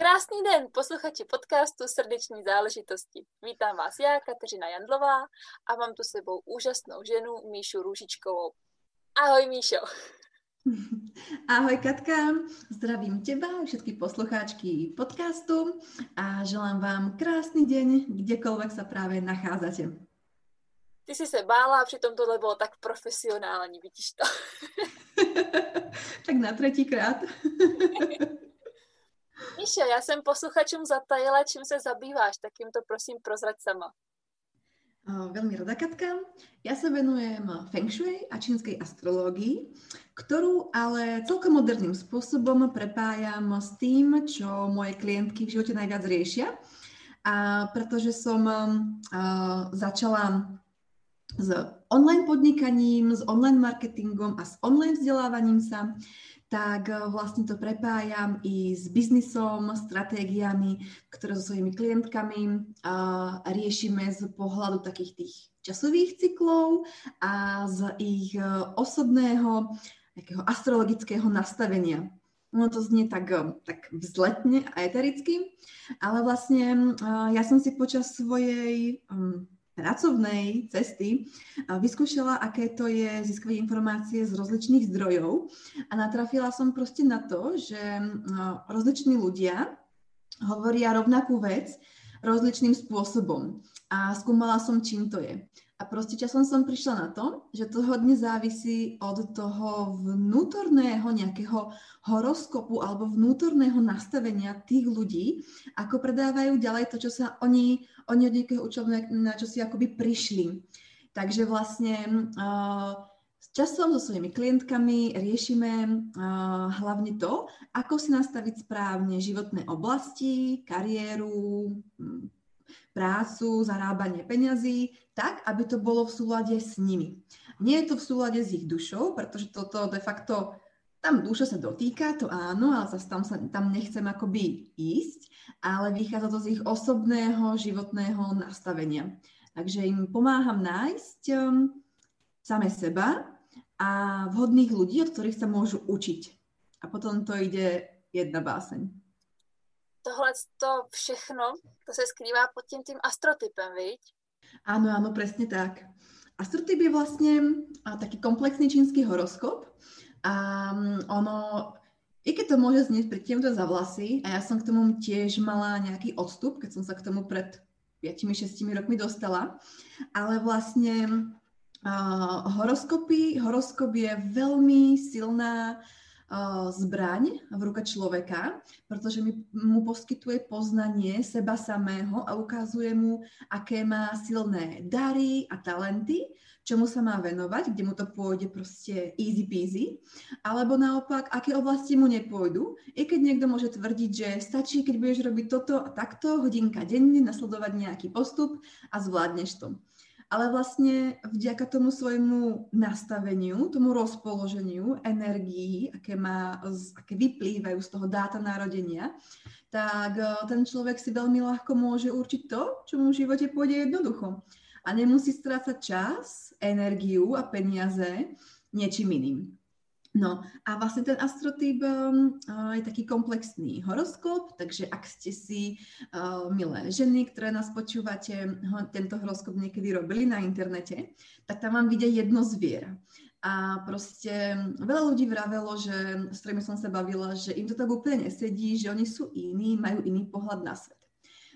Krásný den, posluchači podcastu Srdeční záležitosti. Vítám vás já, Kateřina Jandlová, a mám tu sebou úžasnou ženu Míšu Růžičkovou. Ahoj Míšo. Ahoj Katka, zdravím teba všetky poslucháčky podcastu a želám vám krásný deň, kdekoľvek sa práve nachádzate. Ty si se bála a přitom tohle bylo tak profesionální, vidíš to? tak na třetíkrát. Míšo, já jsem posluchačům zatajila, čím se zabýváš, tak jim to prosím prozrať sama. Veľmi rada, Katka. Ja sa venujem Feng Shui a čínskej astrológii, ktorú ale celkom moderným spôsobom prepájam s tým, čo moje klientky v živote najviac riešia. A pretože som začala s online podnikaním, s online marketingom a s online vzdelávaním sa, tak eh, vlastne to prepájam i s biznisom, stratégiami, ktoré so svojimi klientkami uh, riešime z pohľadu takých tých časových cyklov a z ich uh, osobného takého astrologického nastavenia. No to znie tak, tak vzletne a etericky, ale vlastne ja som si počas svojej um, pracovnej cesty vyskúšala, aké to je získať informácie z rozličných zdrojov a natrafila som proste na to, že rozliční ľudia hovoria rovnakú vec rozličným spôsobom a skúmala som, čím to je. A proste časom som prišla na to, že to hodne závisí od toho vnútorného nejakého horoskopu alebo vnútorného nastavenia tých ľudí, ako predávajú ďalej to, čo sa oni, oni od niekoho učia, na čo si akoby prišli. Takže vlastne uh, časom so svojimi klientkami riešime uh, hlavne to, ako si nastaviť správne životné oblasti, kariéru, prácu, zarábanie peňazí, tak, aby to bolo v súlade s nimi. Nie je to v súlade s ich dušou, pretože toto de facto, tam duša sa dotýka, to áno, ale zase tam, sa, tam nechcem akoby ísť, ale vychádza to z ich osobného životného nastavenia. Takže im pomáham nájsť um, same seba a vhodných ľudí, od ktorých sa môžu učiť. A potom to ide jedna báseň tohle to všechno, to se skrývá pod tím tým astrotypem, viď? Áno, áno, presne tak. Astrotyp je vlastne taký komplexný čínsky horoskop a mm, ono, i keď to môže znieť pri týmto za vlasy, a ja som k tomu tiež mala nejaký odstup, keď som sa k tomu pred 5-6 rokmi dostala, ale vlastne uh, horoskopy, horoskop je veľmi silná zbraň v ruke človeka, pretože mu poskytuje poznanie seba samého a ukazuje mu, aké má silné dary a talenty, čomu sa má venovať, kde mu to pôjde proste easy peasy, alebo naopak, aké oblasti mu nepôjdu, i keď niekto môže tvrdiť, že stačí, keď budeš robiť toto a takto, hodinka denne, nasledovať nejaký postup a zvládneš to ale vlastne vďaka tomu svojmu nastaveniu, tomu rozpoloženiu energií, aké, má, aké vyplývajú z toho dáta narodenia, tak e, ten človek si veľmi ľahko môže určiť to, čo mu v živote pôjde jednoducho. A nemusí strácať čas, energiu a peniaze niečím iným. No a vlastne ten astrotyp um, je taký komplexný horoskop, takže ak ste si, uh, milé ženy, ktoré nás počúvate, ho, tento horoskop niekedy robili na internete, tak tam vám vidia jedno zviera. A proste veľa ľudí vravelo, že, s ktorými som sa bavila, že im to tak úplne nesedí, že oni sú iní, majú iný pohľad na svet.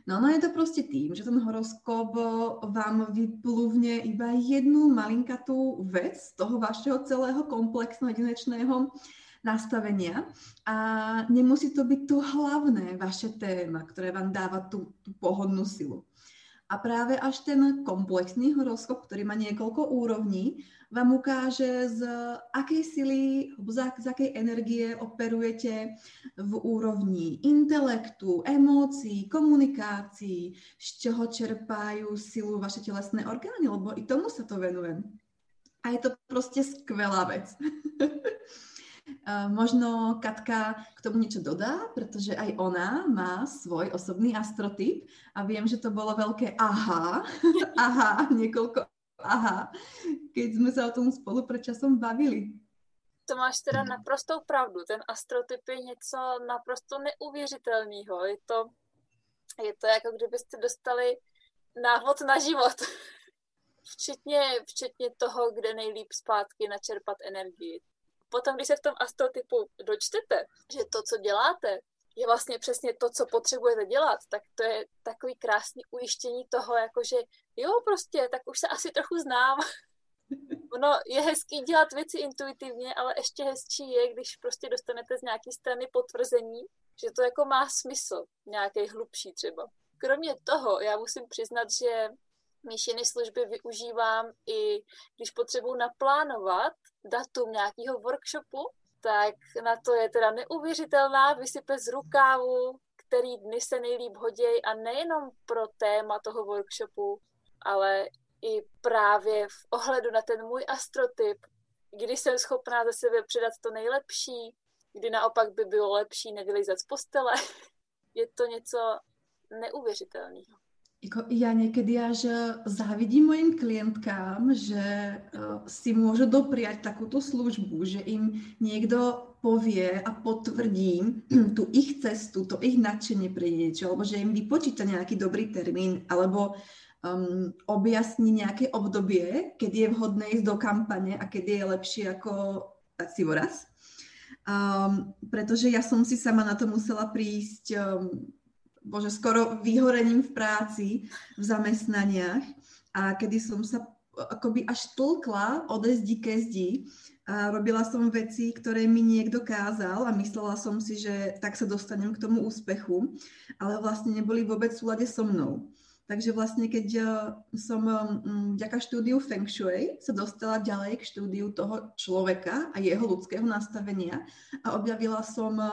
No no je to proste tým, že ten horoskop vám vyplúvne iba jednu malinkatú vec z toho vašeho celého komplexného jedinečného nastavenia a nemusí to byť to hlavné vaše téma, ktoré vám dáva tú, tú pohodnú silu. A práve až ten komplexný horoskop, ktorý má niekoľko úrovní, vám ukáže, z akej sily, z akej energie operujete v úrovni intelektu, emócií, komunikácií, z čoho čerpajú silu vaše telesné orgány, lebo i tomu sa to venujem. A je to proste skvelá vec. Možno Katka k tomu niečo dodá, pretože aj ona má svoj osobný astrotyp a viem, že to bolo veľké aha, aha, niekoľko aha, keď sme sa o tom spolu pred časom bavili. To máš teda naprostou pravdu. Ten astrotyp je něco naprosto neuvěřitelného. Je to, je to jako kdybyste dostali návod na život. Včetně, včetně toho, kde nejlíp zpátky načerpat energii potom, když se v tom astrotypu dočtete, že to, co děláte, je vlastně přesně to, co potřebujete dělat, tak to je takový krásný ujištění toho, jakože jo, prostě, tak už se asi trochu znám. Ono je hezký dělat věci intuitivně, ale ještě hezčí je, když prostě dostanete z nějaké strany potvrzení, že to jako má smysl, nějaký hlubší třeba. Kromě toho, já musím přiznat, že míšiny služby využívám i když potřebuji naplánovat datum nějakého workshopu, tak na to je teda neuvěřitelná vysype z rukávu, který dny se nejlíp hodějí a nejenom pro téma toho workshopu, ale i právě v ohledu na ten můj astrotyp, kdy jsem schopná ze sebe předat to nejlepší, kdy naopak by bylo lepší nevylizat z postele. je to něco neuvěřitelného. Ja niekedy až závidím mojim klientkám, že uh, si môžu dopriať takúto službu, že im niekto povie a potvrdí tú ich cestu, to ich nadšenie pre niečo, alebo že im vypočíta nejaký dobrý termín, alebo um, objasní nejaké obdobie, kedy je vhodné ísť do kampane a kedy je lepšie ako dať si voraz. Um, pretože ja som si sama na to musela prísť um, bože, skoro vyhorením v práci, v zamestnaniach a kedy som sa akoby až tlkla od zdi ke zdi a robila som veci, ktoré mi niekto kázal a myslela som si, že tak sa dostanem k tomu úspechu, ale vlastne neboli vôbec v súlade so mnou. Takže vlastne keď eh, som mm, vďaka štúdiu Feng Shui sa dostala ďalej k štúdiu toho človeka a jeho ľudského nastavenia a objavila som eh,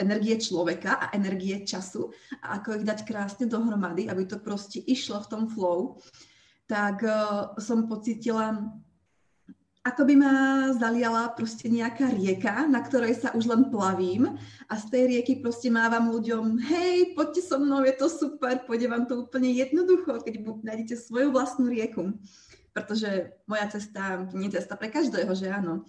energie človeka a energie času a ako ich dať krásne dohromady, aby to proste išlo v tom flow, tak uh, som pocitila, ako by ma zaliala proste nejaká rieka, na ktorej sa už len plavím a z tej rieky proste mávam ľuďom, hej, poďte so mnou, je to super, pôjde vám to úplne jednoducho, keď nájdete svoju vlastnú rieku. Pretože moja cesta nie je cesta pre každého, že áno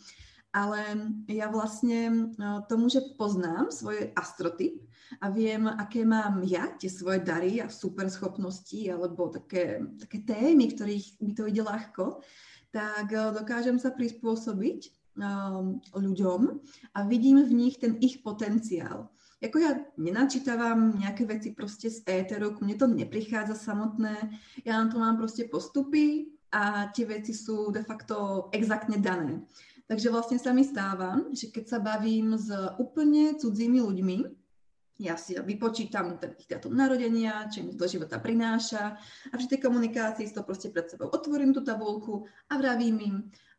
ale ja vlastne no, tomu, že poznám svoj astrotyp a viem, aké mám ja tie svoje dary a super schopnosti alebo také, také témy, ktorých mi to ide ľahko, tak eh, dokážem sa prispôsobiť um, ľuďom a vidím v nich ten ich potenciál. Jako ja nenačítavam nejaké veci proste z éteru, k mne to neprichádza samotné, ja na to mám proste postupy a tie veci sú de facto exaktne dané. Takže vlastne sa mi stáva, že keď sa bavím s úplne cudzími ľuďmi, ja si vypočítam ich dátum narodenia, čo im do života prináša a v tej komunikácii si to proste pred sebou otvorím tú tabulku a vravím im,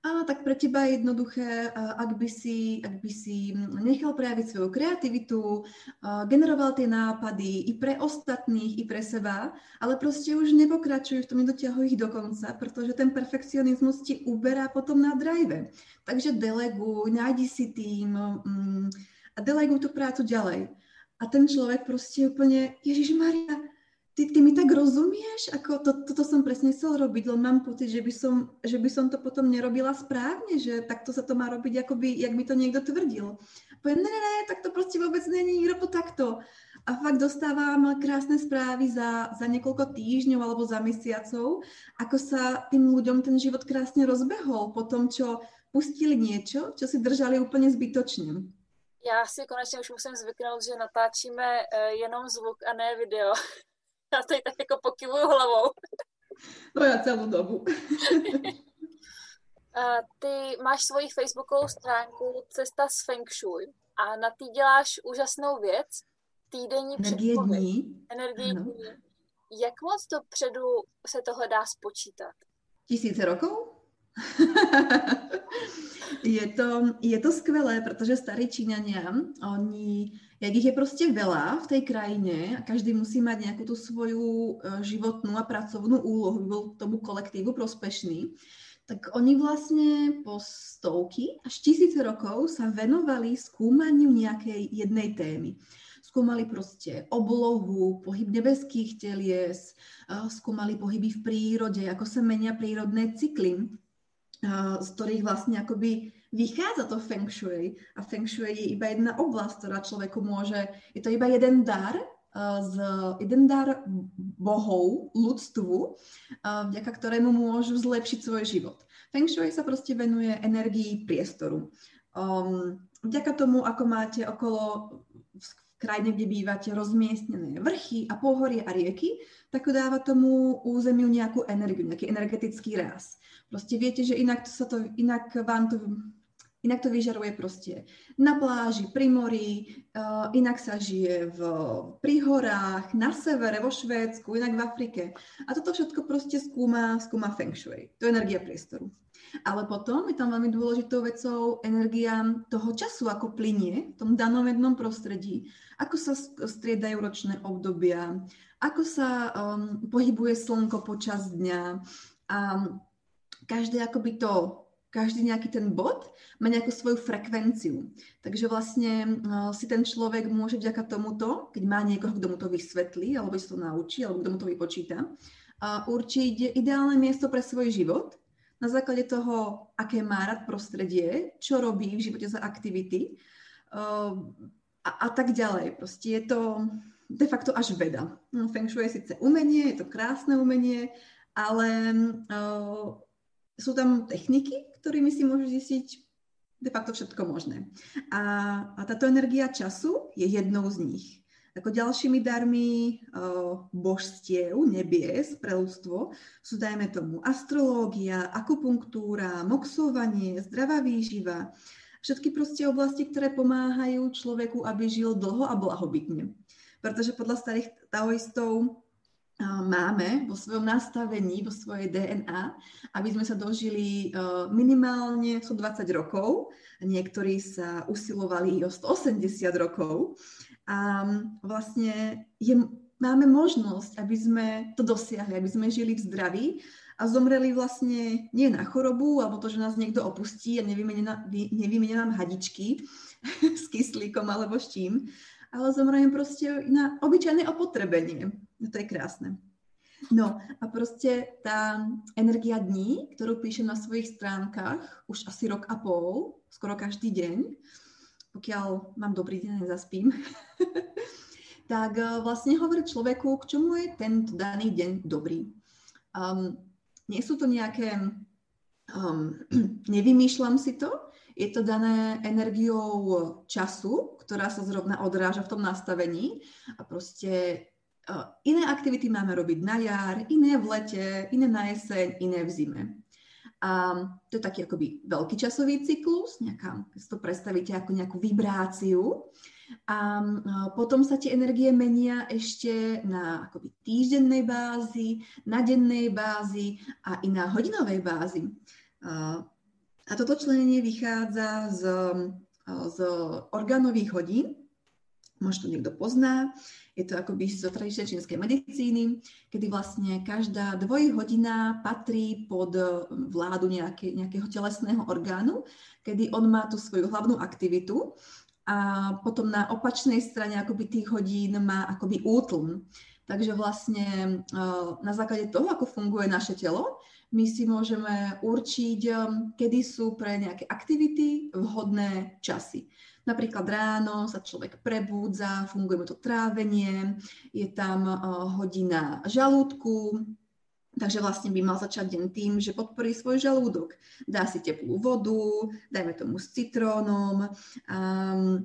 a tak pre teba je jednoduché, ak by si, ak by si nechal prejaviť svoju kreativitu, generoval tie nápady i pre ostatných, i pre seba, ale proste už nepokračuj v tom, nedotiahuj ich do konca, pretože ten perfekcionizmus ti uberá potom na drive. Takže deleguj, nájdi si tým mm, a deleguj tú prácu ďalej. A ten človek proste úplne, Ježiš Maria, ty, ty mi tak rozumieš? Ako to, toto som presne chcel robiť, len mám pocit, že by, som, že by som to potom nerobila správne, že takto sa to má robiť, akoby, jak mi to niekto tvrdil. Poviem, ne, ne, ne, tak to proste vôbec není, robo takto. A fakt dostávam krásne správy za, za niekoľko týždňov alebo za mesiacov, ako sa tým ľuďom ten život krásne rozbehol po tom, čo pustili niečo, čo si držali úplne zbytočne. Já si konečně už musím zvyknout, že natáčíme uh, jenom zvuk a ne video. Já tady tak jako pokyvuju hlavou. No já celou dobu. Ty máš svoji facebookovou stránku Cesta s Feng Shui a na ty děláš úžasnou věc, týdenní Energie dní. Energie dní. Jak moc dopředu se tohle dá spočítat? Tisíce rokov? je, to, je to skvelé, protože starí Číňania, oni, jak ich je prostě veľa v tej krajine a každý musí mať nejakú tú svoju e, životnú a pracovnú úlohu, by bol tomu kolektívu prospešný, tak oni vlastne po stovky až tisíce rokov sa venovali skúmaniu nejakej jednej témy. Skúmali proste oblohu, pohyb nebeských telies, e, skúmali pohyby v prírode, ako sa menia prírodné cykly, z ktorých vlastne akoby vychádza to feng shui. A feng shui je iba jedna oblasť, ktorá človeku môže, je to iba jeden dar, z, jeden dar bohov, ľudstvu, vďaka ktorému môžu zlepšiť svoj život. Feng shui sa proste venuje energii priestoru. Um, vďaka tomu, ako máte okolo v krajine, kde bývate, rozmiestnené vrchy a pohorie a rieky, tak dáva tomu územiu nejakú energiu, nejaký energetický ráz. Proste viete, že inak, to sa to, inak vám to Inak to vyžaruje proste na pláži, pri mori, uh, inak sa žije v, pri horách, na severe, vo Švédsku, inak v Afrike. A toto všetko proste skúma, skúma Feng Shui. To je energia priestoru. Ale potom je tam veľmi dôležitou vecou energia toho času, ako plinie v tom danom jednom prostredí, ako sa striedajú ročné obdobia, ako sa um, pohybuje slnko počas dňa. A každé akoby to, každý nejaký ten bod má nejakú svoju frekvenciu. Takže vlastne uh, si ten človek môže vďaka tomuto, keď má niekoho, kto mu to vysvetlí, alebo si to naučí, alebo kto mu to vypočíta, uh, určiť ideálne miesto pre svoj život na základe toho, aké má rád prostredie, čo robí v živote za aktivity uh, a, a tak ďalej. Proste je to de facto až veda. No, Feng Shui je síce umenie, je to krásne umenie, ale uh, sú tam techniky, ktorými si môžu zistiť de facto všetko možné. A, a táto energia času je jednou z nich. Ako ďalšími darmi uh, božstiev, nebies pre ľudstvo sú, dajme tomu, astrológia, akupunktúra, moxovanie, zdravá výživa, všetky proste oblasti, ktoré pomáhajú človeku, aby žil dlho a blahobytne. Pretože podľa starých taoistov máme vo svojom nastavení, vo svojej DNA, aby sme sa dožili minimálne 120 rokov. Niektorí sa usilovali o 180 rokov. A vlastne je, máme možnosť, aby sme to dosiahli, aby sme žili v zdraví a zomreli vlastne nie na chorobu, alebo to, že nás niekto opustí a nevymenia nám hadičky s kyslíkom alebo s čím, ale zomriem proste na obyčajné opotrebenie. No to je krásne. No a proste tá energia dní, ktorú píšem na svojich stránkach už asi rok a pol, skoro každý deň, pokiaľ mám dobrý deň a nezaspím, tak eh, vlastne hovorí človeku, k čomu je tento daný deň dobrý. Um, nie sú to nejaké, um, nevymýšľam si to, je to dané energiou času, ktorá sa zrovna odráža v tom nastavení a proste iné aktivity máme robiť na jar, iné v lete, iné na jeseň, iné v zime. A to je taký akoby veľký časový cyklus, nejaká, keď to predstavíte ako nejakú vibráciu. A potom sa tie energie menia ešte na akoby týždennej bázi, na dennej bázi a i na hodinovej bázi. A toto členenie vychádza z, z orgánových hodín. Možno to niekto pozná. Je to akoby zo tradičnej čínskej medicíny, kedy vlastne každá dvojhodina patrí pod vládu nejaké, nejakého telesného orgánu, kedy on má tú svoju hlavnú aktivitu a potom na opačnej strane akoby tých hodín má akoby útlm. Takže vlastne na základe toho, ako funguje naše telo, my si môžeme určiť, um, kedy sú pre nejaké aktivity vhodné časy. Napríklad ráno sa človek prebúdza, funguje mu to trávenie, je tam uh, hodina žalúdku, takže vlastne by mal začať deň tým, že podporí svoj žalúdok. Dá si teplú vodu, dajme tomu s citrónom, um,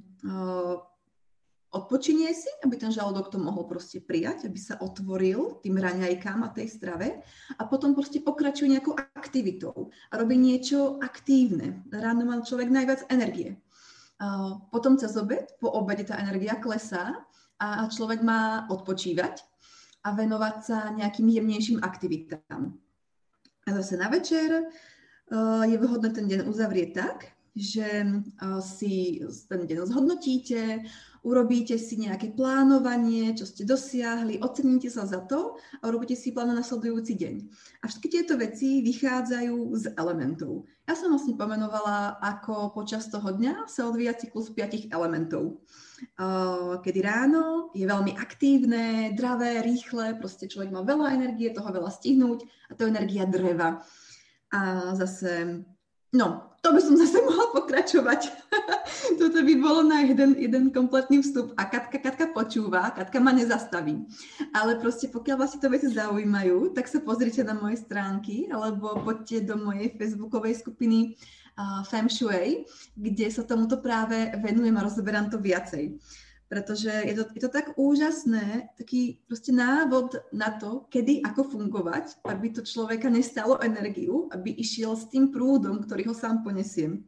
odpočinie si, aby ten žalúdok to mohol proste prijať, aby sa otvoril tým raňajkám a tej strave a potom proste pokračuje nejakou aktivitou a robí niečo aktívne. Ráno má človek najviac energie. Potom cez obed, po obede tá energia klesá a človek má odpočívať a venovať sa nejakým jemnejším aktivitám. A zase na večer uh, je vhodné ten deň uzavrieť tak, že uh, si ten deň zhodnotíte, urobíte si nejaké plánovanie, čo ste dosiahli, oceníte sa za to a urobíte si plán na nasledujúci deň. A všetky tieto veci vychádzajú z elementov. Ja som vlastne pomenovala, ako počas toho dňa sa odvíja cyklus piatich elementov. Kedy ráno je veľmi aktívne, dravé, rýchle, proste človek má veľa energie, toho veľa stihnúť a to je energia dreva. A zase No, to by som zase mohla pokračovať. Toto by bolo na jeden, jeden kompletný vstup a Katka, Katka počúva, Katka ma nezastaví. Ale proste pokiaľ vás to veci zaujímajú, tak sa pozrite na moje stránky alebo poďte do mojej facebookovej skupiny uh, Feng Shui, kde sa tomuto práve venujem a rozoberám to viacej pretože je to, je to tak úžasné, taký proste návod na to, kedy, ako fungovať, aby to človeka nestalo energiu, aby išiel s tým prúdom, ktorý ho sám ponesiem.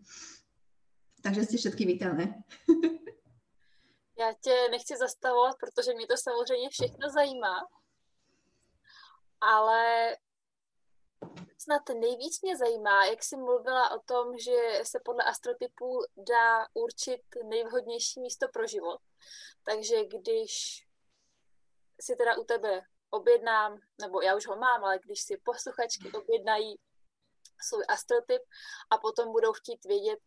Takže ste všetky vítané. Já tě nechci zastavovat, protože mě to samozřejmě všechno zajímá, ale snad nejvíc mě zajímá, jak jsi mluvila o tom, že se podle astrotypu dá určit nejvhodnější místo pro život. Takže když si teda u tebe objednám, nebo já už ho mám, ale když si posluchačky objednají svůj astrotyp a potom budou chtít vědět,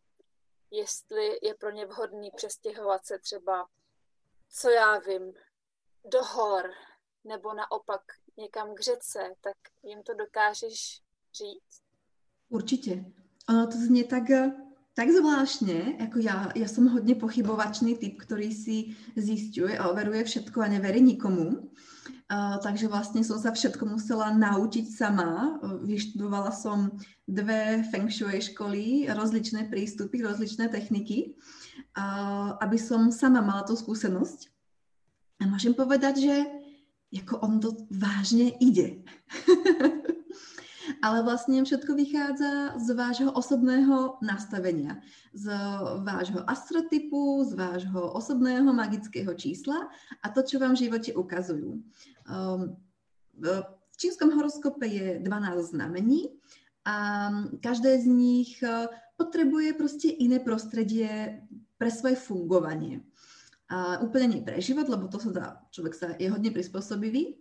jestli je pro ně vhodný přestěhovat se třeba, co já vím, do hor, nebo naopak někam k řece, tak jim to dokážeš říct? Určitě. Ono to znie tak, tak zvláštne, ako ja, ja som hodne pochybovačný typ, ktorý si zistuje a overuje všetko a neverí nikomu. Uh, takže vlastne som sa všetko musela naučiť sama. Vyštudovala som dve feng shui školy, rozličné prístupy, rozličné techniky, uh, aby som sama mala tú skúsenosť. A môžem povedať, že ako on to vážne ide. ale vlastne všetko vychádza z vášho osobného nastavenia, z vášho astrotypu, z vášho osobného magického čísla a to, čo vám v živote ukazujú. Um, v čínskom horoskope je 12 znamení a každé z nich uh, potrebuje proste iné prostredie pre svoje fungovanie. A úplne nie pre život, lebo to sa dá, človek sa je hodne prispôsobivý,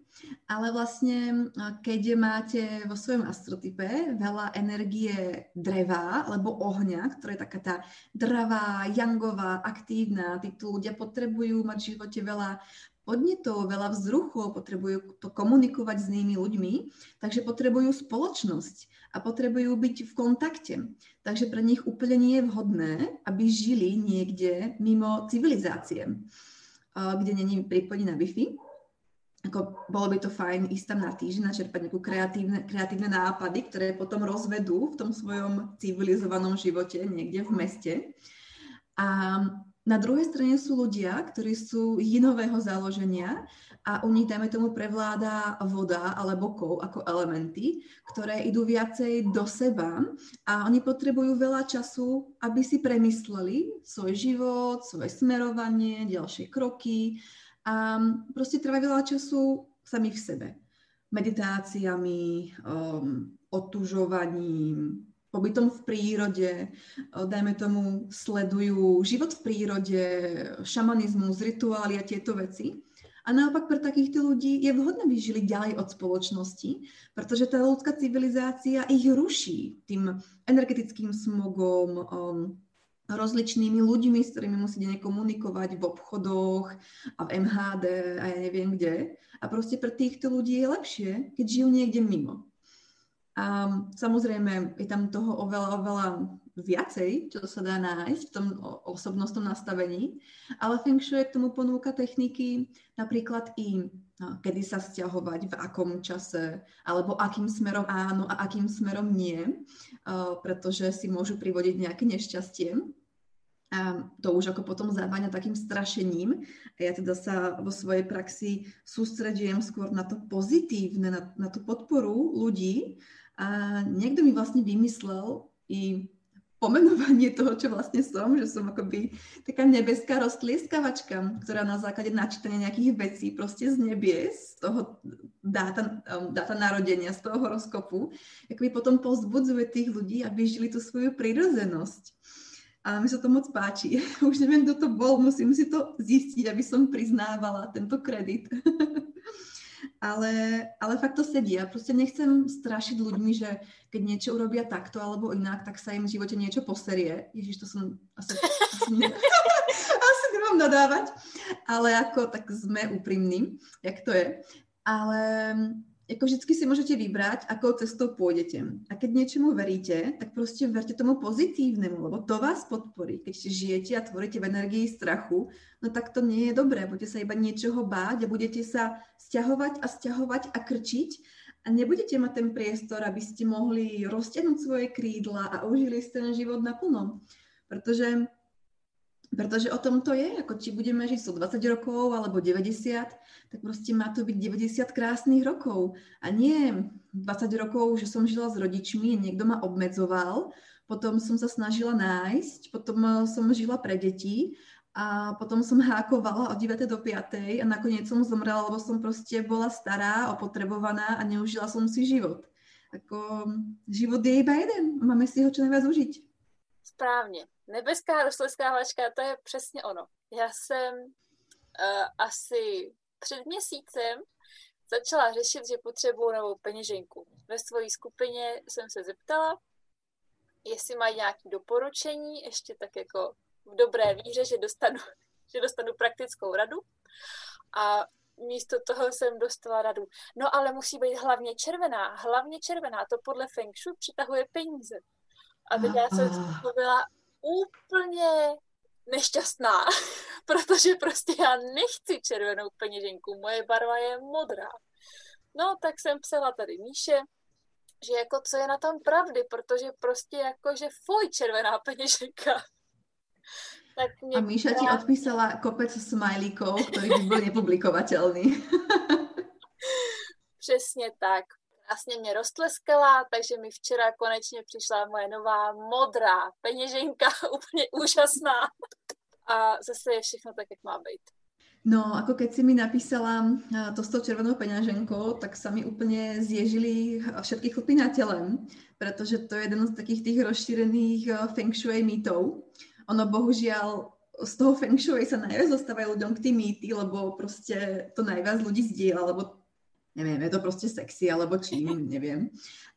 ale vlastne keď máte vo svojom astrotype veľa energie dreva alebo ohňa, ktorá je taká tá dravá, jangová, aktívna, títo ľudia potrebujú mať v živote veľa podnetov, veľa vzruchov, potrebujú to komunikovať s inými ľuďmi, takže potrebujú spoločnosť a potrebujú byť v kontakte. Takže pre nich úplne nie je vhodné, aby žili niekde mimo civilizácie, kde není pripojení na Wi-Fi. Ako, bolo by to fajn ísť tam na týždeň, načerpať nejaké kreatívne, kreatívne nápady, ktoré potom rozvedú v tom svojom civilizovanom živote niekde v meste. A na druhej strane sú ľudia, ktorí sú jinového založenia a u nich, dajme tomu, prevláda voda alebo kov ako elementy, ktoré idú viacej do seba a oni potrebujú veľa času, aby si premysleli svoj život, svoje smerovanie, ďalšie kroky a proste trvá veľa času sami v sebe. Meditáciami, um, otužovaním, pobytom v prírode, dajme tomu, sledujú život v prírode, šamanizmus, rituály a tieto veci. A naopak pre takýchto ľudí je vhodné, aby žili ďalej od spoločnosti, pretože tá ľudská civilizácia ich ruší tým energetickým smogom, um, rozličnými ľuďmi, s ktorými musí denne komunikovať v obchodoch a v MHD a ja neviem kde. A proste pre týchto ľudí je lepšie, keď žijú niekde mimo. A samozrejme, je tam toho oveľa, oveľa viacej, čo sa dá nájsť v tom osobnostnom nastavení, ale Feng Shui k tomu ponúka techniky napríklad i no, kedy sa stiahovať, v akom čase, alebo akým smerom áno a akým smerom nie, pretože si môžu privodiť nejaké nešťastie. A to už ako potom závaňa takým strašením. Ja teda sa vo svojej praxi sústredujem skôr na to pozitívne, na, na tú podporu ľudí, a niekto mi vlastne vymyslel i pomenovanie toho, čo vlastne som, že som akoby taká nebeská roztlieskavačka, ktorá na základe načítania nejakých vecí proste z nebies, z toho dáta, um, dáta narodenia, z toho horoskopu, akoby potom pozbudzuje tých ľudí, aby žili tú svoju prírodzenosť. A mi sa to moc páči. Už neviem, kto to bol, musím si to zistiť, aby som priznávala tento kredit. ale, ale fakt to sedí. Ja proste nechcem strašiť ľuďmi, že keď niečo urobia takto alebo inak, tak sa im v živote niečo poserie. Ježiš, to som asi, asi, ne, asi nemám nadávať, ale ako tak sme úprimní, jak to je. Ale ako vždycky si môžete vybrať, akou cestou pôjdete. A keď niečomu veríte, tak proste verte tomu pozitívnemu, lebo to vás podporí. Keď žijete a tvoríte v energii strachu, no tak to nie je dobré. Budete sa iba niečoho báť a budete sa stiahovať a stiahovať a krčiť a nebudete mať ten priestor, aby ste mohli roztiahnuť svoje krídla a užili ste ten život naplno. Pretože pretože o tom to je, ako či budeme žiť 120 rokov alebo 90, tak proste má to byť 90 krásnych rokov. A nie 20 rokov, že som žila s rodičmi, niekto ma obmedzoval, potom som sa snažila nájsť, potom eh, som žila pre deti a potom som hákovala od 9. do 5. a nakoniec som zomrela, lebo som proste bola stará, opotrebovaná a neužila som si život. Ako, život je iba jeden, máme si ho čo najviac užiť. Správně. Nebeská rostlská hlačka, to je přesně ono. Já jsem uh, asi před měsícem začala řešit, že potřebuju novou peněženku. Ve své skupině jsem se zeptala, jestli mají nějaké doporučení, ještě tak jako v dobré víře, že dostanu, že dostanu praktickou radu. A místo toho jsem dostala radu. No ale musí být hlavně červená. Hlavně červená, to podle Feng Shui přitahuje peníze. A teď já jsem byla úplně nešťastná, protože prostě já nechci červenou peněženku, moje barva je modrá. No, tak jsem psala tady Míše, že jako co je na tom pravdy, protože prostě jako, že fuj, červená peněženka. Tak mě A Míša ti odpísala kopec smajlíkov, ktorý by byl nepublikovatelný. Přesně tak krásně mě roztleskala, takže mi včera konečně přišla moje nová modrá peněženka, úplně úžasná. A zase je všechno tak, jak má být. No, ako keď si mi napísala to s tou červenou peňaženkou, tak sa mi úplne zježili všetky chlpy na tele, pretože to je jeden z takých tých rozšírených feng shui mýtov. Ono bohužiaľ z toho feng shui sa najviac zostávajú ľuďom k tým mýty, lebo proste to najviac ľudí zdieľa, lebo neviem, je to proste sexy alebo čím, neviem.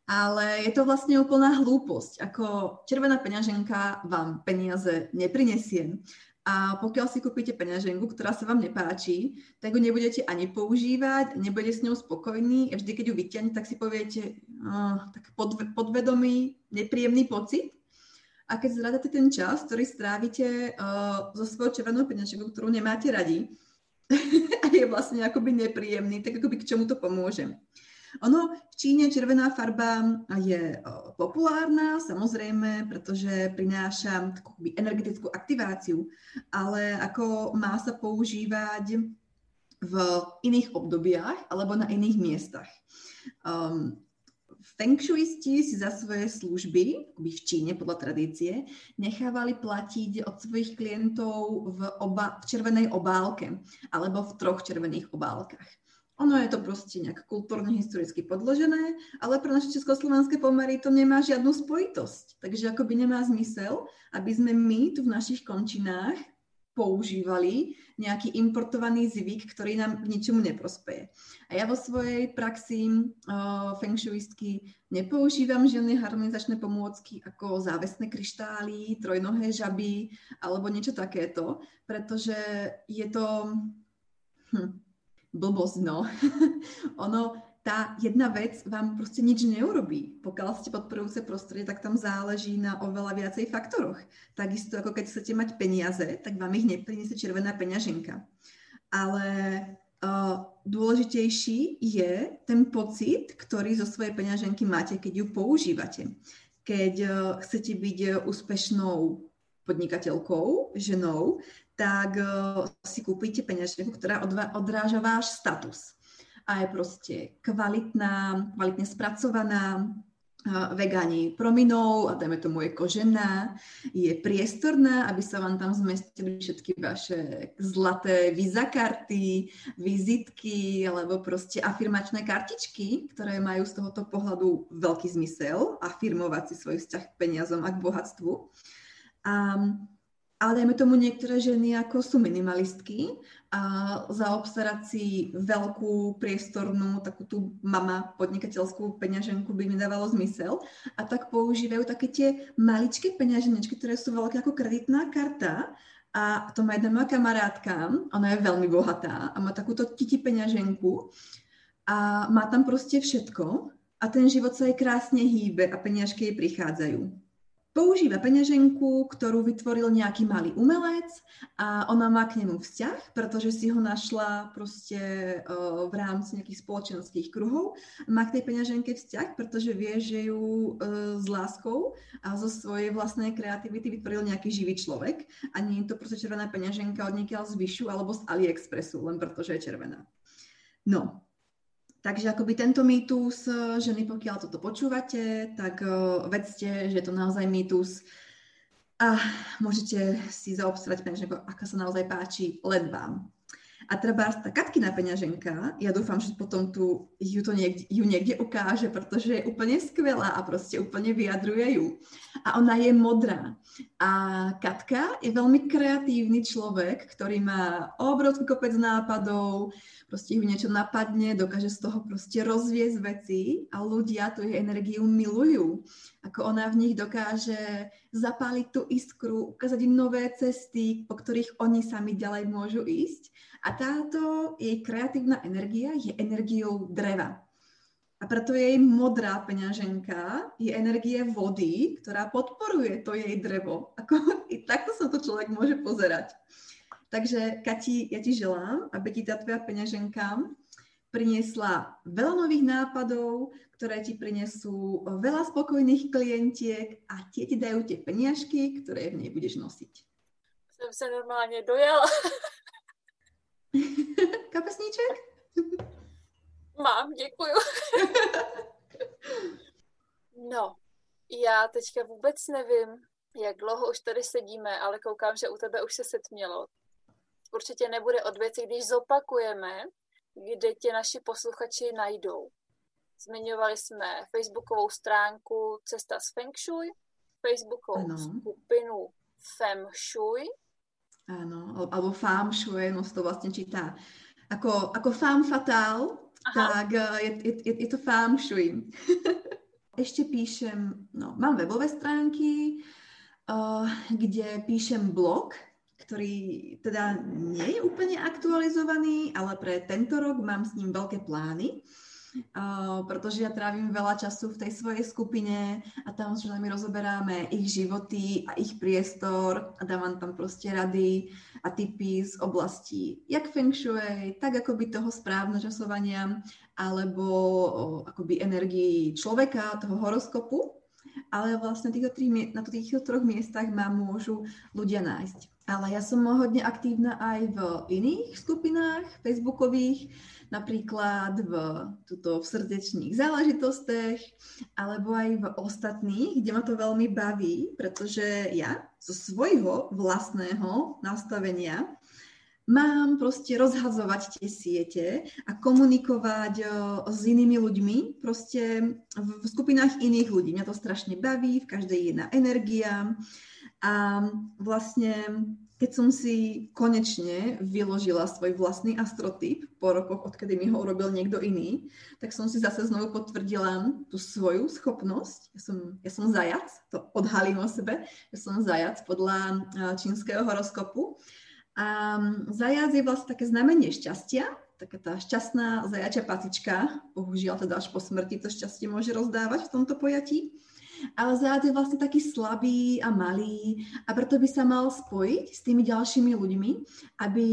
Ale je to vlastne úplná hlúposť. Ako červená peňaženka vám peniaze neprinesie. A pokiaľ si kúpite peňaženku, ktorá sa vám nepáči, tak ju nebudete ani používať, nebudete s ňou spokojní a vždy, keď ju vyťahnete, tak si poviete oh, tak podve- podvedomý, nepríjemný pocit. A keď zradáte ten čas, ktorý strávite uh, so svojou červenou peňaženkou, ktorú nemáte radi, a je vlastne akoby nepríjemný, tak akoby k čemu to pomôže. Ono v Číne červená farba je populárna, samozrejme, pretože prináša takú energetickú aktiváciu, ale ako má sa používať v iných obdobiach alebo na iných miestach. Um, Feng Shuisti si za svoje služby, v Číne podľa tradície, nechávali platiť od svojich klientov v, oba, v červenej obálke alebo v troch červených obálkach. Ono je to proste nejak kultúrne, historicky podložené, ale pre naše československé pomery to nemá žiadnu spojitosť. Takže akoby nemá zmysel, aby sme my tu v našich končinách používali nejaký importovaný zvyk, ktorý nám k ničomu neprospeje. A ja vo svojej praxi uh, feng shuistky nepoužívam žiadne harmonizačné pomôcky ako závesné kryštály, trojnohé žaby alebo niečo takéto, pretože je to hm, blbosť, no. ono tá jedna vec vám proste nič neurobí. Pokiaľ ste podporujúce prostredie, tak tam záleží na oveľa viacej faktoroch. Takisto ako keď chcete mať peniaze, tak vám ich nepriniesie červená peňaženka. Ale uh, dôležitejší je ten pocit, ktorý zo svojej peňaženky máte, keď ju používate. Keď uh, chcete byť úspešnou podnikateľkou, ženou, tak uh, si kúpite peňaženku, ktorá odráža váš status a je proste kvalitná, kvalitne spracovaná, vegani prominou a dajme tomu je kožená, je priestorná, aby sa vám tam zmestili všetky vaše zlaté víza karty, vizitky alebo proste afirmačné kartičky, ktoré majú z tohoto pohľadu veľký zmysel, afirmovať si svoj vzťah k peniazom a k bohatstvu. A ale dajme tomu niektoré ženy ako sú minimalistky a zaobstarať si veľkú priestornú, takú tú mama podnikateľskú peňaženku by mi dávalo zmysel. A tak používajú také tie maličké peňaženečky, ktoré sú veľké ako kreditná karta. A to má jedna moja kamarátka, ona je veľmi bohatá a má takúto titi peňaženku a má tam proste všetko a ten život sa jej krásne hýbe a peňažky jej prichádzajú používa peňaženku, ktorú vytvoril nejaký malý umelec a ona má k nemu vzťah, pretože si ho našla proste uh, v rámci nejakých spoločenských kruhov. Má k tej peňaženke vzťah, pretože vie, že ju uh, s láskou a zo svojej vlastnej kreativity vytvoril nejaký živý človek a nie je to proste červená peňaženka od niekiaľ z Vyšu alebo z AliExpressu, len pretože je červená. No, Takže akoby tento mýtus, e, ženy, pokiaľ toto počúvate, tak uh, vedzte, že je to naozaj mýtus a môžete si zaobstarať peňaženku, aká sa naozaj páči, len vám. A treba tá Katkina peňaženka, ja dúfam, že potom tu ju, to niekde, ju niekde ukáže, pretože je úplne skvelá a proste úplne vyjadruje ju. A ona je modrá. A Katka je veľmi kreatívny človek, ktorý má obrovský kopec nápadov, proste ju niečo napadne, dokáže z toho proste rozviesť veci a ľudia tú jej energiu milujú. Ako ona v nich dokáže zapáliť tú iskru, ukázať im nové cesty, po ktorých oni sami ďalej môžu ísť a táto jej kreatívna energia je energiou dreva. A preto jej modrá peňaženka je energie vody, ktorá podporuje to jej drevo. Ako, I takto sa to človek môže pozerať. Takže, Kati, ja ti želám, aby ti tá tvoja peňaženka priniesla veľa nových nápadov, ktoré ti prinesú veľa spokojných klientiek a tie ti dajú tie peniažky, ktoré v nej budeš nosiť. Som sa normálne dojala. Kapesníček? Mám, děkuju. no, já teďka vůbec nevím, jak dlouho už tady sedíme, ale koukám, že u tebe už se setmělo. Určitě nebude od věci, když zopakujeme, kde tě naši posluchači najdou. Zmiňovali jsme facebookovou stránku Cesta z Feng Shui, facebookovou ano. skupinu Feng Shui, Áno, alebo fám šuje, no to vlastne číta ako, ako fám fatal, tak eh, je, je, je, je to fám šuj. Ešte píšem, no, mám webové stránky, uh, kde píšem blog, ktorý teda nie je úplne aktualizovaný, ale pre tento rok mám s ním veľké plány protože ja trávim veľa času v tej svojej skupine a tam s ženami rozoberáme ich životy a ich priestor a dávam tam proste rady a typy z oblasti jak feng shui, tak akoby toho správneho časovania alebo akoby energii človeka, toho horoskopu ale vlastne týchto tri, na týchto troch miestach ma môžu ľudia nájsť. Ale ja som hodne aktívna aj v iných skupinách facebookových, napríklad v, tuto, v srdečných záležitostech, alebo aj v ostatných, kde ma to veľmi baví, pretože ja zo svojho vlastného nastavenia mám proste rozhazovať tie siete a komunikovať o, s inými ľuďmi, proste v, v skupinách iných ľudí. Mňa to strašne baví, v každej jedna energia a vlastne keď som si konečne vyložila svoj vlastný astrotyp po rokoch, odkedy mi ho urobil niekto iný, tak som si zase znovu potvrdila tú svoju schopnosť. Ja som, ja som zajac, to odhalím o sebe, ja som zajac podľa čínskeho horoskopu. A zajac je vlastne také znamenie šťastia, taká tá šťastná zajačia patička, bohužiaľ teda až po smrti to šťastie môže rozdávať v tomto pojatí ale zajac je vlastne taký slabý a malý a preto by sa mal spojiť s tými ďalšími ľuďmi, aby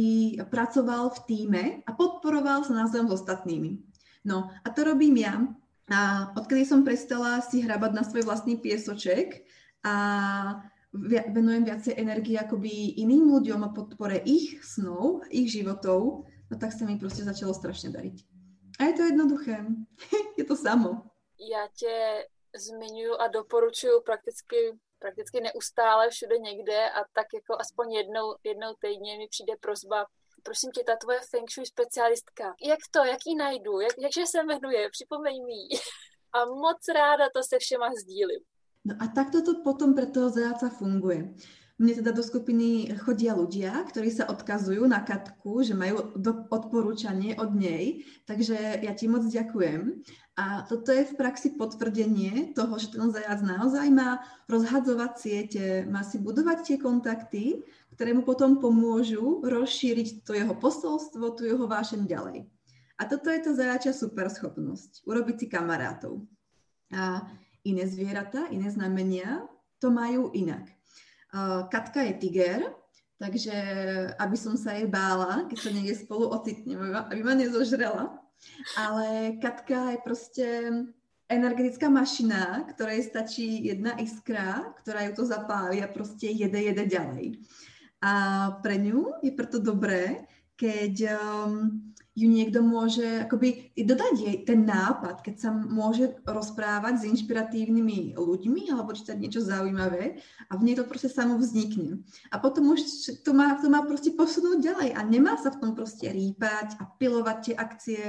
pracoval v týme a podporoval sa navzájom s ostatnými. No a to robím ja. A odkedy som prestala si hrabať na svoj vlastný piesoček a venujem viacej energie akoby iným ľuďom a podpore ich snov, ich životov, no tak sa mi proste začalo strašne dariť. A je to jednoduché. je to samo. Ja te zmiňuji a doporučuji prakticky, prakticky neustále všude někde a tak jako aspoň jednou, jednou týdně mi přijde prozba, prosím tě, ta tvoje feng shui specialistka, jak to, jak ji najdu, jak, jakže se jmenuje, připomeň mi A moc ráda to se všema sdílím. No a takto to potom pre toho zajaca funguje. Mne teda do skupiny chodia ľudia, ktorí sa odkazujú na Katku, že majú odporúčanie od nej, takže ja ti moc ďakujem. A toto je v praxi potvrdenie toho, že ten zajac naozaj má rozhadzovať siete, má si budovať tie kontakty, ktoré mu potom pomôžu rozšíriť to jeho posolstvo, tu jeho vášeň ďalej. A toto je to zajačia super schopnosť, urobiť si kamarátov. A iné zvieratá, iné znamenia to majú inak. Katka je tiger, takže aby som sa jej bála, keď sa niekde spolu ocitneme, aby ma nezožrela. Ale Katka je proste energetická mašina, ktorej stačí jedna iskra, ktorá ju to zapáli a proste jede, jede ďalej. A pre ňu je preto dobré, keď um, ju niekto môže akoby dodať jej ten nápad, keď sa môže rozprávať s inšpiratívnymi ľuďmi alebo čítať niečo zaujímavé a v nej to proste samo vznikne. A potom už to má, to má proste posunúť ďalej a nemá sa v tom proste rýpať a pilovať tie akcie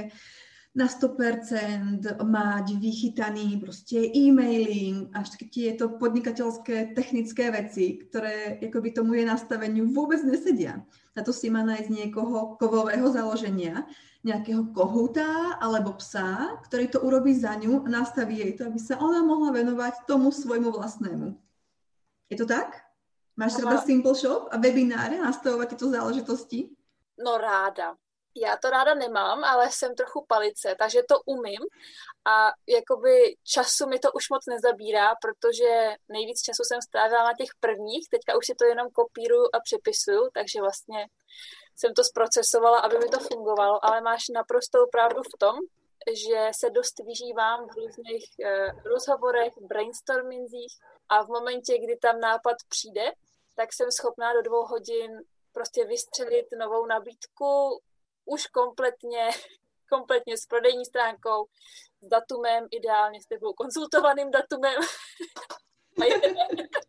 na 100%, mať vychytaný proste e-mailing, až tieto podnikateľské technické veci, ktoré akoby tomu je nastaveniu vôbec nesedia. Na to si má nájsť niekoho kovového založenia, nejakého kohúta alebo psa, ktorý to urobí za ňu a nastaví jej to, aby sa ona mohla venovať tomu svojmu vlastnému. Je to tak? Máš rada Simple Shop a webináre nastavovať tieto záležitosti? No ráda já to ráda nemám, ale jsem trochu palice, takže to umím. A jakoby času mi to už moc nezabírá, protože nejvíc času jsem strávila na těch prvních, teďka už si to jenom kopíruju a přepisuju, takže vlastně jsem to zprocesovala, aby mi to fungovalo, ale máš naprostou pravdu v tom, že se dost vyžívám v různých uh, rozhovorech, brainstormingzích a v momentě, kdy tam nápad přijde, tak jsem schopná do dvou hodin prostě vystřelit novou nabídku, už kompletně, kompletně s prodejní stránkou, s datumem, ideálně s tebou konzultovaným datumem.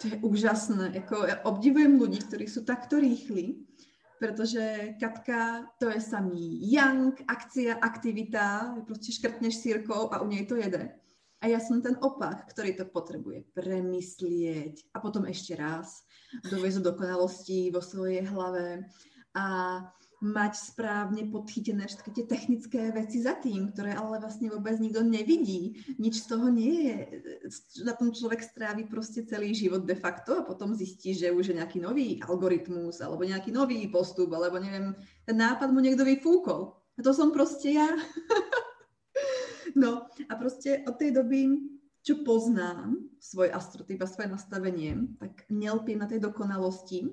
to je úžasné. Jako, ja obdivujem ľudí, ktorí sú takto rýchli, pretože Katka to je samý yang, akcia, aktivita, proste škrtneš sírkou a u nej to jede. A ja som ten opak, ktorý to potrebuje premyslieť a potom ešte raz doviezť do dokonalosti vo svojej hlave a mať správne podchytené všetky tie technické veci za tým, ktoré ale vlastne vôbec nikto nevidí. Nič z toho nie je. Na tom človek strávi proste celý život de facto a potom zistí, že už je nejaký nový algoritmus alebo nejaký nový postup, alebo neviem, ten nápad mu niekto vyfúkol. A to som proste ja. no a proste od tej doby, čo poznám svoj astrotyp a svoje nastavenie, tak nelpím na tej dokonalosti,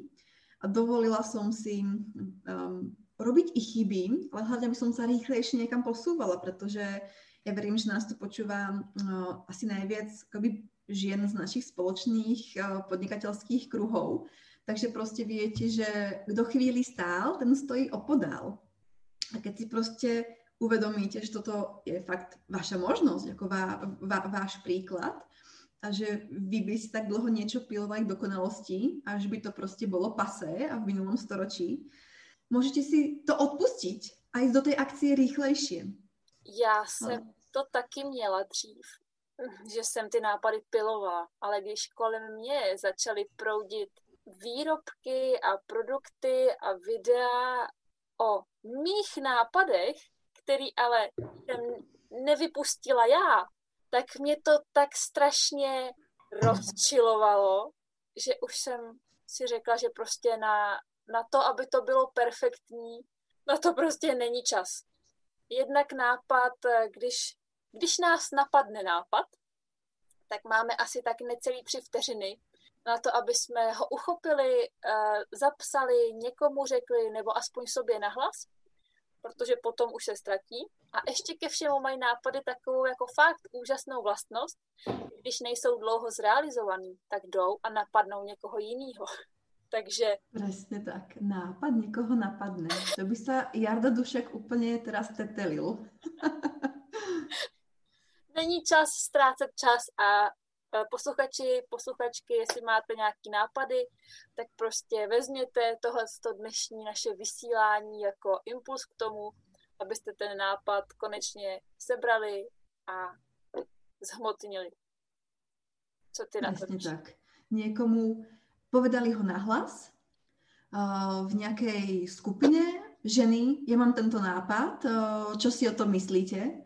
a dovolila som si um, robiť i chyby, ale hlavne by som sa rýchlejšie niekam posúvala, pretože ja verím, že nás tu počúva uh, asi najviac akoby, žien z našich spoločných uh, podnikateľských kruhov. Takže proste viete, že kto chvíli stál, ten stojí opodál. A keď si proste uvedomíte, že toto je fakt vaša možnosť, ako vá, vá, váš príklad, a že vy by si tak dlho niečo pilovali dokonalosti, až by to proste bolo pasé a v minulom storočí, môžete si to odpustiť a ísť do tej akcie rýchlejšie. Já jsem to taky měla dřív, že jsem ty nápady pilovala, ale když kolem mě začaly proudit výrobky a produkty a videa o mých nápadech, který ale jsem nevypustila já, tak mě to tak strašně rozčilovalo, že už jsem si řekla, že prostě na, na to, aby to bylo perfektní, na to prostě není čas. Jednak nápad, když, když nás napadne nápad, tak máme asi tak necelý tři vteřiny na to, aby jsme ho uchopili, eh, zapsali, někomu řekli, nebo aspoň sobě nahlas protože potom už se ztratí. A ještě ke všemu mají nápady takovou jako fakt úžasnou vlastnost, když nejsou dlouho zrealizovaný, tak jdou a napadnou někoho jiného. Takže... Presne tak. Nápad někoho napadne. To by sa Jarda Dušek úplně teraz tetelil. není čas ztrácet čas a posluchači, posluchačky, jestli máte nějaký nápady, tak prostě vezměte tohle dnešní naše vysílání jako impuls k tomu, abyste ten nápad konečně sebrali a zhmotnili. Co ty na to tak. Někomu povedali ho nahlas uh, v nějaké skupině ženy, ja mám tento nápad, uh, čo si o tom myslíte?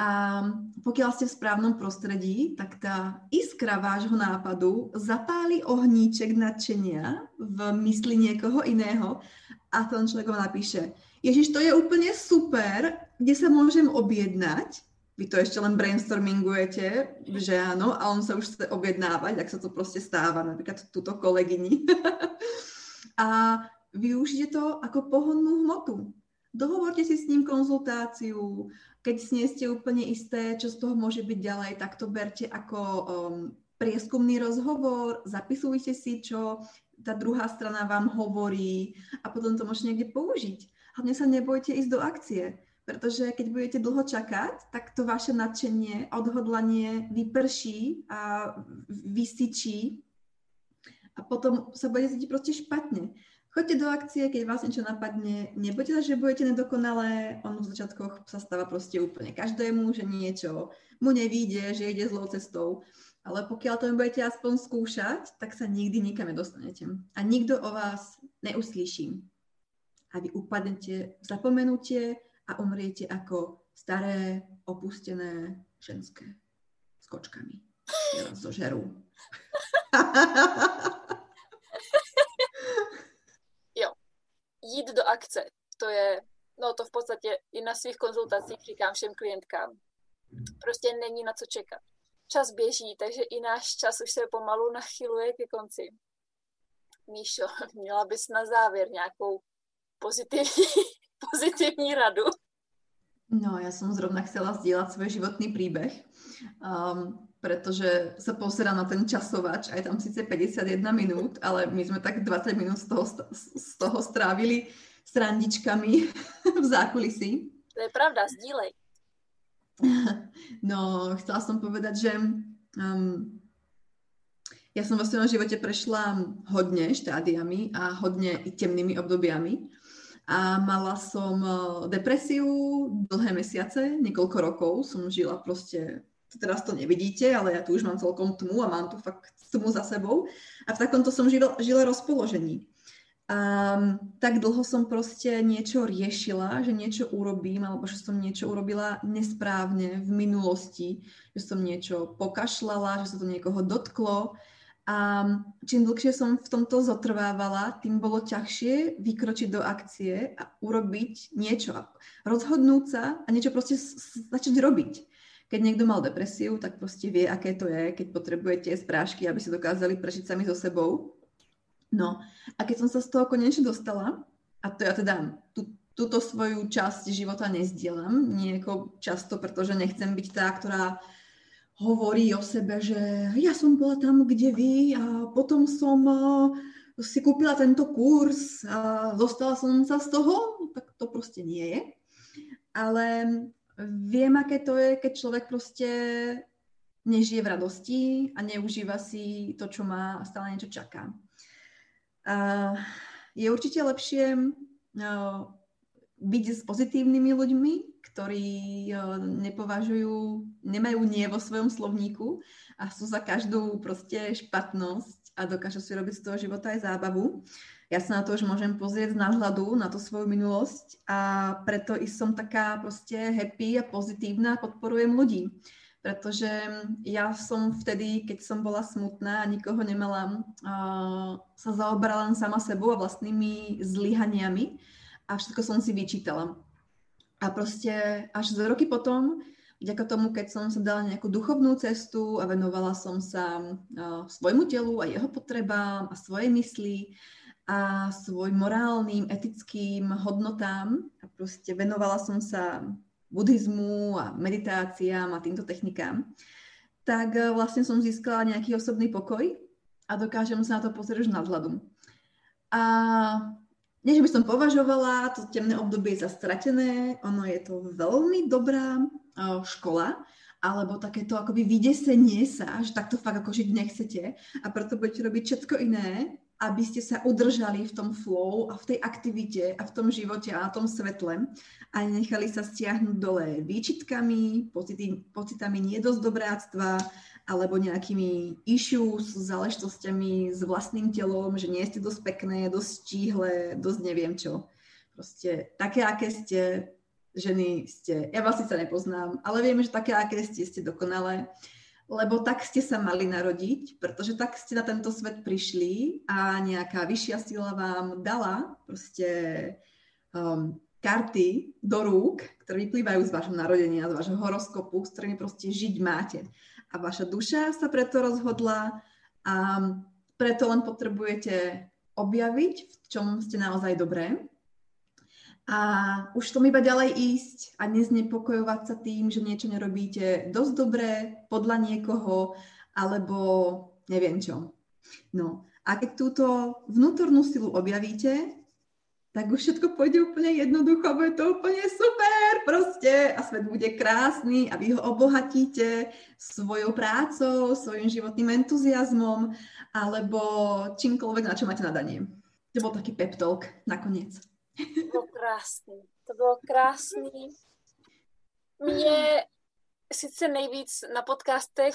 A pokiaľ ste v správnom prostredí, tak tá iskra vášho nápadu zapáli ohníček nadšenia v mysli niekoho iného a ten človek vám napíše, Ježiš, to je úplne super, kde sa môžem objednať? Vy to ešte len brainstormingujete, že áno, a on sa už chce objednávať, ak sa to proste stáva, napríklad túto kolegyni. a využite to ako pohonnú hmotu. Dohovorte si s ním konzultáciu, keď nie ste úplne isté, čo z toho môže byť ďalej, tak to berte ako um, prieskumný rozhovor, zapisujte si, čo tá druhá strana vám hovorí a potom to môžete niekde použiť. Hlavne sa nebojte ísť do akcie, pretože keď budete dlho čakať, tak to vaše nadšenie, odhodlanie vyprší a vysyčí a potom sa budete cítiť proste špatne. Choďte do akcie, keď vás niečo napadne, nebojte sa, že budete nedokonalé, on v začiatkoch sa stáva proste úplne každému, že niečo mu nevíde, že ide zlou cestou. Ale pokiaľ to budete aspoň skúšať, tak sa nikdy nikam nedostanete. A nikto o vás neuslíší. A vy upadnete v zapomenutie a umriete ako staré, opustené ženské s kočkami. Ja vás zožerú. jít do akce. To je, no to v podstatě i na svých konzultacích říkám všem klientkám. Prostě není na co čekat. Čas běží, takže i náš čas už se pomalu nachyluje ke konci. Míšo, měla bys na závěr nějakou pozitivní, pozitivní radu? No, ja som zrovna chcela zdieľať svoj životný príbeh, um, pretože sa pozera na ten časovač, aj tam síce 51 minút, ale my sme tak 20 minút z toho, z toho strávili s randičkami v zákulisí. To je pravda, sdílej. No, chcela som povedať, že um, ja som vo svojom živote prešla hodne štádiami a hodne i temnými obdobiami a mala som e, depresiu dlhé mesiace, niekoľko rokov som žila proste, teraz to nevidíte, ale ja tu už mám celkom tmu a mám tu fakt tmu za sebou a v takomto som žila, žila rozpoložení. A tak dlho som proste niečo riešila, že niečo urobím, alebo že som niečo urobila nesprávne v minulosti, že som niečo pokašľala, že sa to niekoho dotklo, a čím dlhšie som v tomto zotrvávala, tým bolo ťažšie vykročiť do akcie a urobiť niečo, rozhodnúť sa a niečo proste začať robiť. Keď niekto mal depresiu, tak proste vie, aké to je, keď potrebujete sprášky, aby si dokázali prežiť sami so sebou. No a keď som sa z toho konečne dostala, a to ja teda tú, túto svoju časť života nezdielam, nieko často, pretože nechcem byť tá, ktorá hovorí o sebe, že ja som bola tam, kde vy a potom som si kúpila tento kurz a dostala som sa z toho, tak to proste nie je. Ale viem, aké to je, keď človek proste nežije v radosti a neužíva si to, čo má a stále niečo čaká. A je určite lepšie byť s pozitívnymi ľuďmi, ktorí nepovažujú, nemajú nie vo svojom slovníku a sú za každú proste špatnosť a dokážu si robiť z toho života aj zábavu. Ja sa na to už môžem pozrieť z náhľadu na tú svoju minulosť a preto i som taká proste happy a pozitívna a podporujem ľudí. Pretože ja som vtedy, keď som bola smutná a nikoho nemala, uh, sa zaoberala len sama sebou a vlastnými zlyhaniami a všetko som si vyčítala. A proste až za roky potom, vďaka tomu, keď som sa dala nejakú duchovnú cestu a venovala som sa uh, svojmu telu a jeho potrebám a svojej mysli a svoj morálnym, etickým hodnotám. A proste venovala som sa buddhizmu a meditáciám a týmto technikám, tak uh, vlastne som získala nejaký osobný pokoj a dokážem sa na to pozrieť už nadhľadu. A nie, že by som považovala to temné obdobie za stratené, ono je to veľmi dobrá škola alebo takéto akoby vydesenie sa, že takto fakt ako žiť nechcete a preto budete robiť všetko iné, aby ste sa udržali v tom flow a v tej aktivite a v tom živote a na tom svetle a nechali sa stiahnuť dole výčitkami, pocity, pocitami nedosť alebo nejakými issues, záležitosťami s vlastným telom, že nie ste dosť pekné, dosť stíhle, dosť neviem čo. Proste také, aké ste, ženy ste, ja vás síce nepoznám, ale viem, že také, aké ste, ste dokonalé lebo tak ste sa mali narodiť, pretože tak ste na tento svet prišli a nejaká vyššia sila vám dala proste um, karty do rúk, ktoré vyplývajú z vášho narodenia, z vášho horoskopu, s ktorými proste žiť máte. A vaša duša sa preto rozhodla a preto len potrebujete objaviť, v čom ste naozaj dobré a už tom iba ďalej ísť a neznepokojovať sa tým, že niečo nerobíte dosť dobré podľa niekoho, alebo neviem čo. No a keď túto vnútornú silu objavíte, tak už všetko pôjde úplne jednoducho, bude to úplne super proste a svet bude krásny a vy ho obohatíte svojou prácou, svojim životným entuziasmom alebo čímkoľvek, na čo máte nadanie. To bol taký pep talk nakoniec. Bylo krásný. To bylo krásný. Mě sice nejvíc na podcastech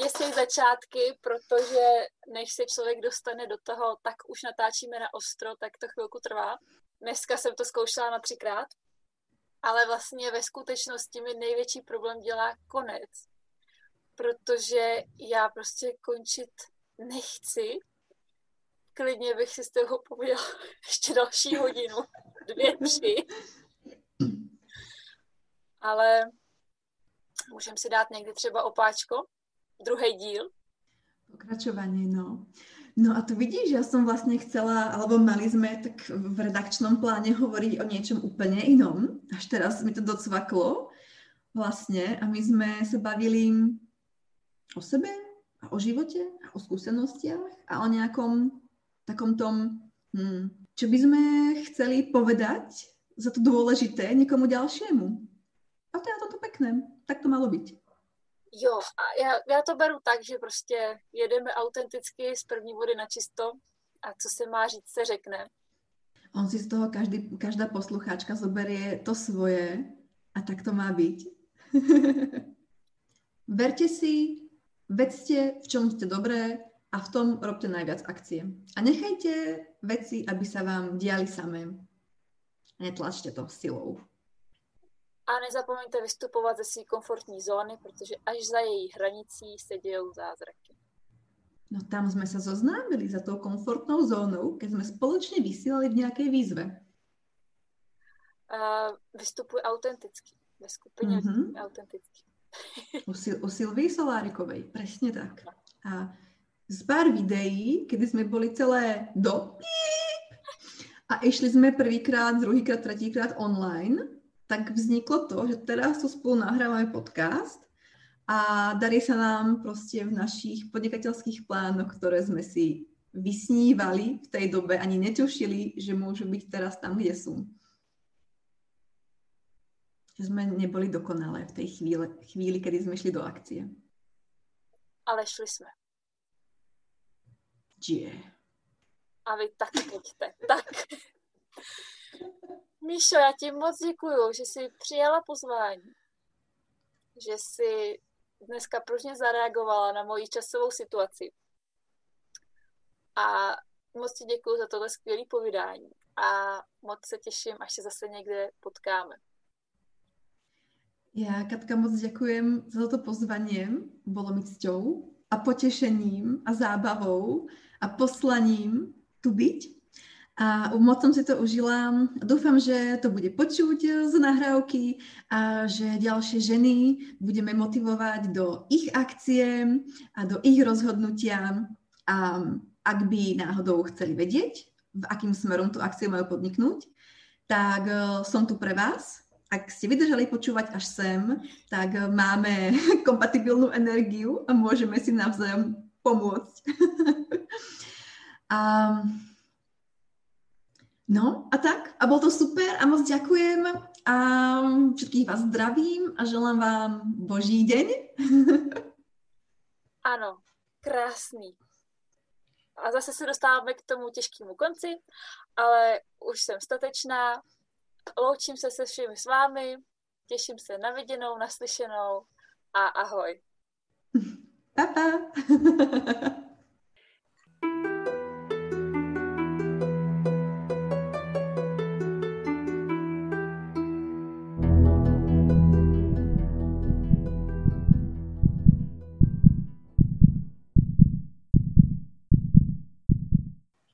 děsí začátky, protože než se člověk dostane do toho, tak už natáčíme na ostro, tak to chvilku trvá. Dneska jsem to zkoušela na třikrát, ale vlastně ve skutečnosti mi největší problém dělá konec, protože já prostě končit nechci klidně bych si z toho pověděla ještě další hodinu, dvě, tři. Ale můžeme si dát někdy třeba opáčko, druhý díl. Pokračovanie, no. No a tu vidíš, ja som vlastne chcela, alebo mali sme tak v redakčnom pláne hovoriť o niečom úplne inom. Až teraz mi to docvaklo vlastne a my sme sa bavili o sebe a o živote a o skúsenostiach a o nejakom takom tom, hm, čo by sme chceli povedať za to dôležité niekomu ďalšiemu. A to je na toto pekné. Tak to malo byť. Jo, a já, já to beru tak, že prostě jedeme autenticky z první vody na čisto a co se má říct, se řekne. On si z toho každý, každá poslucháčka zoberie to svoje a tak to má byť. Verte si, vedzte, v čom ste dobré, a v tom robte najviac akcie. A nechajte veci, aby sa vám diali samé. Netlačte to silou. A nezapomeňte vystupovat ze své komfortní zóny, protože až za její hranicí se dějou zázraky. No tam sme sa zoznámili za tou komfortnou zónou, keď sme spoločne vysielali v nejakej výzve. Uh, vystupuj autenticky. Ve skupině mm-hmm. autenticky. u, Sil- u Silvii Solárikovej, presne tak. A z pár videí, kedy sme boli celé do a išli sme prvýkrát, druhýkrát, tretíkrát online, tak vzniklo to, že teraz tu spolu nahrávame podcast a darí sa nám proste v našich podnikateľských plánoch, ktoré sme si vysnívali v tej dobe, ani netušili, že môžu byť teraz tam, kde sú. Že sme neboli dokonalé v tej chvíli, chvíli, kedy sme šli do akcie. Ale šli sme. Je. A vy taky pojďte. Tak. Míšo, já ti moc děkuju, že jsi přijala pozvání. Že jsi dneska pružně zareagovala na moji časovou situaci. A moc ti děkuji za tohle skvělé povídání. A moc se těším, až se zase někde potkáme. Ja, Katka, moc ďakujem za toto pozvanie. Bolo mi cťou a potešením a zábavou a poslaním tu byť. A moc som si to užila. Dúfam, že to bude počuť z nahrávky a že ďalšie ženy budeme motivovať do ich akcie a do ich rozhodnutia. A ak by náhodou chceli vedieť, v akým smerom tú akciu majú podniknúť, tak e, som tu pre vás. Ak ste vydržali počúvať až sem, tak máme kompatibilnú energiu a môžeme si navzájom pomôcť. a No a tak, a bol to super a moc ďakujem a všetkých vás zdravím a želám vám boží deň. Ano, krásný. A zase se dostáváme k tomu těžkému konci, ale už jsem statečná, loučím se se všemi s vámi, těším se na viděnou, naslyšenou a ahoj. Pa, pa.